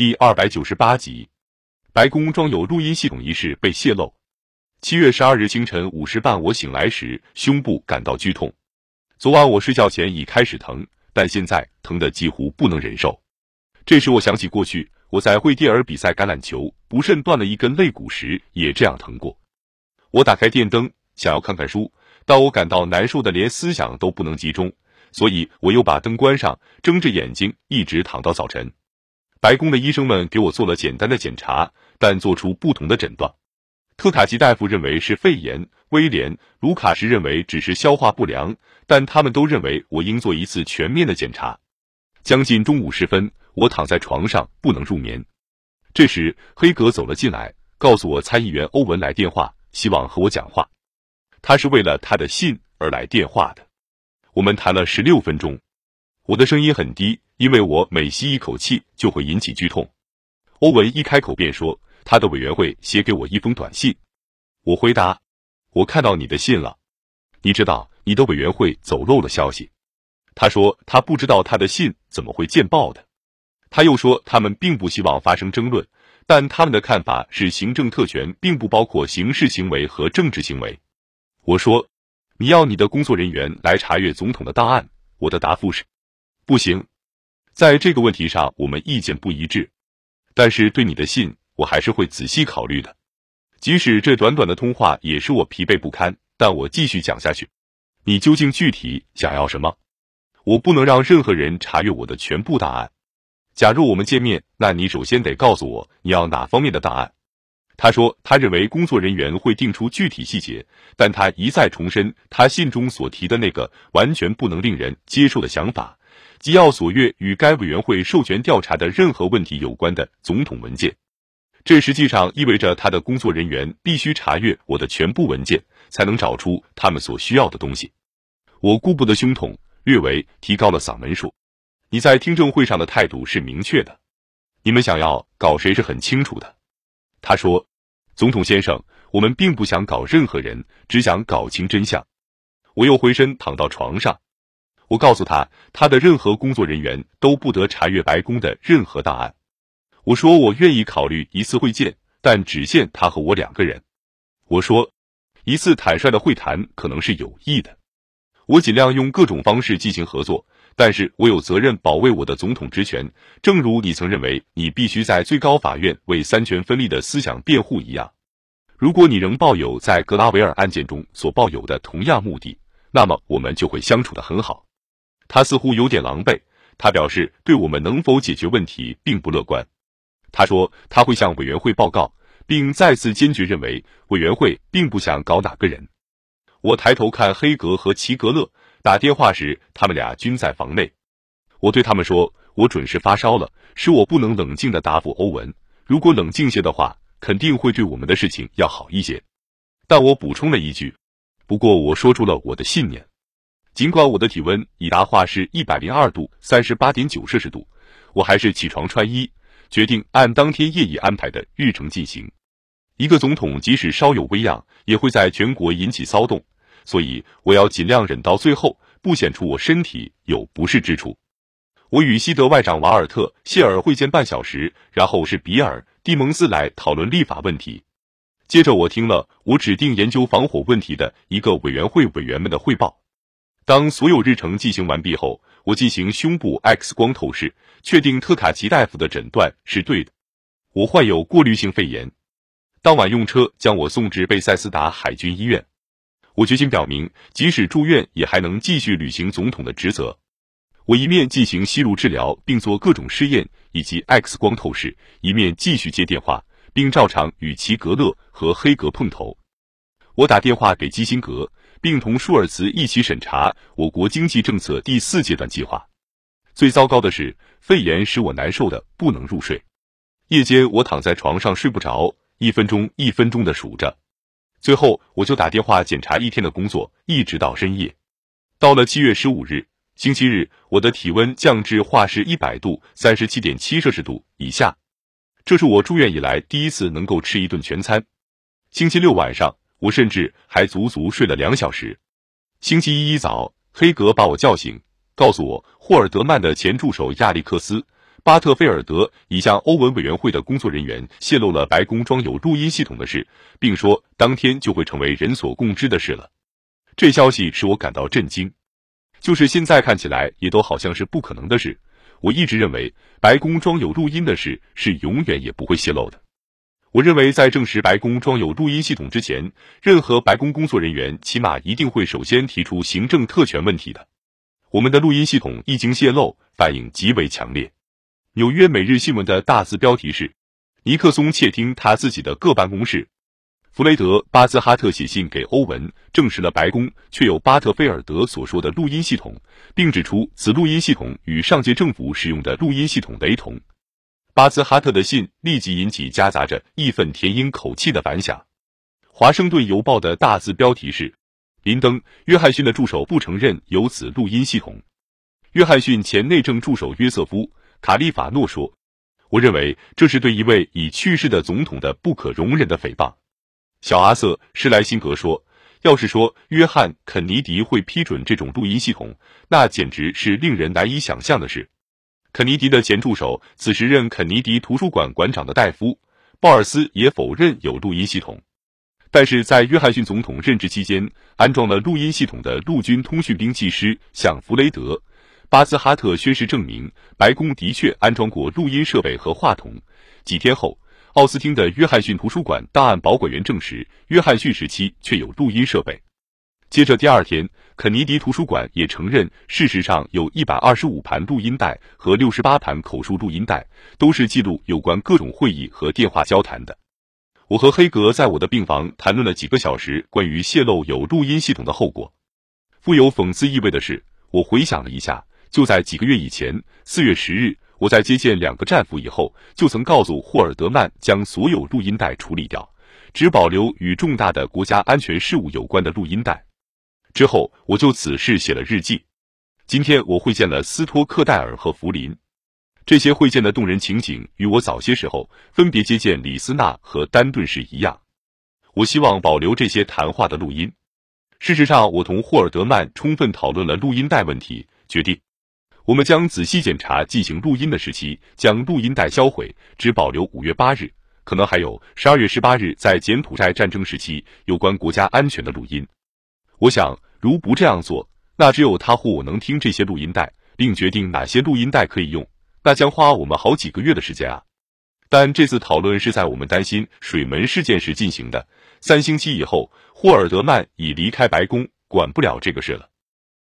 第二百九十八集，白宫装有录音系统一事被泄露。七月十二日清晨五时半，我醒来时胸部感到剧痛。昨晚我睡觉前已开始疼，但现在疼得几乎不能忍受。这时我想起过去我在惠蒂尔比赛橄榄球不慎断了一根肋骨时也这样疼过。我打开电灯，想要看看书，但我感到难受的连思想都不能集中，所以我又把灯关上，睁着眼睛一直躺到早晨。白宫的医生们给我做了简单的检查，但做出不同的诊断。特卡奇大夫认为是肺炎，威廉·卢卡什认为只是消化不良，但他们都认为我应做一次全面的检查。将近中午时分，我躺在床上不能入眠。这时，黑格走了进来，告诉我参议员欧文来电话，希望和我讲话。他是为了他的信而来电话的。我们谈了十六分钟，我的声音很低。因为我每吸一口气就会引起剧痛，欧文一开口便说他的委员会写给我一封短信。我回答：“我看到你的信了，你知道你的委员会走漏了消息。”他说他不知道他的信怎么会见报的。他又说他们并不希望发生争论，但他们的看法是行政特权并不包括刑事行为和政治行为。我说：“你要你的工作人员来查阅总统的档案。”我的答复是：“不行。”在这个问题上，我们意见不一致，但是对你的信，我还是会仔细考虑的。即使这短短的通话也使我疲惫不堪，但我继续讲下去。你究竟具体想要什么？我不能让任何人查阅我的全部档案。假如我们见面，那你首先得告诉我你要哪方面的档案。他说，他认为工作人员会定出具体细节，但他一再重申他信中所提的那个完全不能令人接受的想法。即要索阅与该委员会授权调查的任何问题有关的总统文件，这实际上意味着他的工作人员必须查阅我的全部文件，才能找出他们所需要的东西。我顾不得胸痛，略微提高了嗓门说：“你在听证会上的态度是明确的，你们想要搞谁是很清楚的。”他说：“总统先生，我们并不想搞任何人，只想搞清真相。”我又回身躺到床上。我告诉他，他的任何工作人员都不得查阅白宫的任何档案。我说我愿意考虑一次会见，但只限他和我两个人。我说，一次坦率的会谈可能是有益的。我尽量用各种方式进行合作，但是我有责任保卫我的总统职权，正如你曾认为你必须在最高法院为三权分立的思想辩护一样。如果你仍抱有在格拉维尔案件中所抱有的同样目的，那么我们就会相处的很好。他似乎有点狼狈，他表示对我们能否解决问题并不乐观。他说他会向委员会报告，并再次坚决认为委员会并不想搞哪个人。我抬头看黑格和齐格勒打电话时，他们俩均在房内。我对他们说：“我准是发烧了，使我不能冷静的答复欧文。如果冷静些的话，肯定会对我们的事情要好一些。”但我补充了一句：“不过我说出了我的信念。”尽管我的体温已达华氏一百零二度三十八点九摄氏度，我还是起床穿衣，决定按当天夜已安排的日程进行。一个总统即使稍有微恙，也会在全国引起骚动，所以我要尽量忍到最后，不显出我身体有不适之处。我与西德外长瓦尔特·谢尔会见半小时，然后是比尔·蒂蒙斯来讨论立法问题。接着我听了我指定研究防火问题的一个委员会委员们的汇报。当所有日程进行完毕后，我进行胸部 X 光透视，确定特卡奇大夫的诊断是对的。我患有过滤性肺炎。当晚用车将我送至贝塞斯达海军医院。我决心表明，即使住院也还能继续履行总统的职责。我一面进行吸入治疗，并做各种试验以及 X 光透视，一面继续接电话，并照常与齐格勒和黑格碰头。我打电话给基辛格。并同舒尔茨一起审查我国经济政策第四阶段计划。最糟糕的是，肺炎使我难受的不能入睡。夜间我躺在床上睡不着，一分钟一分钟的数着。最后我就打电话检查一天的工作，一直到深夜。到了七月十五日，星期日，我的体温降至华氏一百度三十七点七摄氏度以下。这是我住院以来第一次能够吃一顿全餐。星期六晚上。我甚至还足足睡了两小时。星期一一早，黑格把我叫醒，告诉我霍尔德曼的前助手亚历克斯·巴特菲尔德已向欧文委员会的工作人员泄露了白宫装有录音系统的事，并说当天就会成为人所共知的事了。这消息使我感到震惊，就是现在看起来也都好像是不可能的事。我一直认为白宫装有录音的事是永远也不会泄露的。我认为在证实白宫装有录音系统之前，任何白宫工作人员起码一定会首先提出行政特权问题的。我们的录音系统一经泄露，反应极为强烈。纽约每日新闻的大字标题是：尼克松窃听他自己的各办公室。弗雷德·巴兹哈特写信给欧文，证实了白宫确有巴特菲尔德所说的录音系统，并指出此录音系统与上届政府使用的录音系统雷同。巴兹哈特的信立即引起夹杂着义愤填膺口气的反响。华盛顿邮报的大字标题是：林登·约翰逊的助手不承认有此录音系统。约翰逊前内政助手约瑟夫·卡利法诺说：“我认为这是对一位已去世的总统的不可容忍的诽谤。”小阿瑟·施莱辛格说：“要是说约翰·肯尼迪会批准这种录音系统，那简直是令人难以想象的事。”肯尼迪的前助手、此时任肯尼迪图书馆馆长的戴夫·鲍尔斯也否认有录音系统。但是在约翰逊总统任职期间，安装了录音系统的陆军通讯兵技师向弗雷德·巴兹哈特宣誓证明，白宫的确安装过录音设备和话筒。几天后。奥斯汀的约翰逊图书馆档案保管员证实，约翰逊时期确有录音设备。接着第二天，肯尼迪图书馆也承认，事实上有一百二十五盘录音带和六十八盘口述录音带，都是记录有关各种会议和电话交谈的。我和黑格在我的病房谈论了几个小时关于泄露有录音系统的后果。富有讽刺意味的是，我回想了一下，就在几个月以前，四月十日。我在接见两个战俘以后，就曾告诉霍尔德曼将所有录音带处理掉，只保留与重大的国家安全事务有关的录音带。之后，我就此事写了日记。今天我会见了斯托克戴尔和福林，这些会见的动人情景与我早些时候分别接见李斯纳和丹顿时一样。我希望保留这些谈话的录音。事实上，我同霍尔德曼充分讨论了录音带问题，决定。我们将仔细检查进行录音的时期，将录音带销毁，只保留五月八日，可能还有十二月十八日在柬埔寨战争时期有关国家安全的录音。我想，如不这样做，那只有他或我能听这些录音带，并决定哪些录音带可以用，那将花我们好几个月的时间啊！但这次讨论是在我们担心水门事件时进行的。三星期以后，霍尔德曼已离开白宫，管不了这个事了。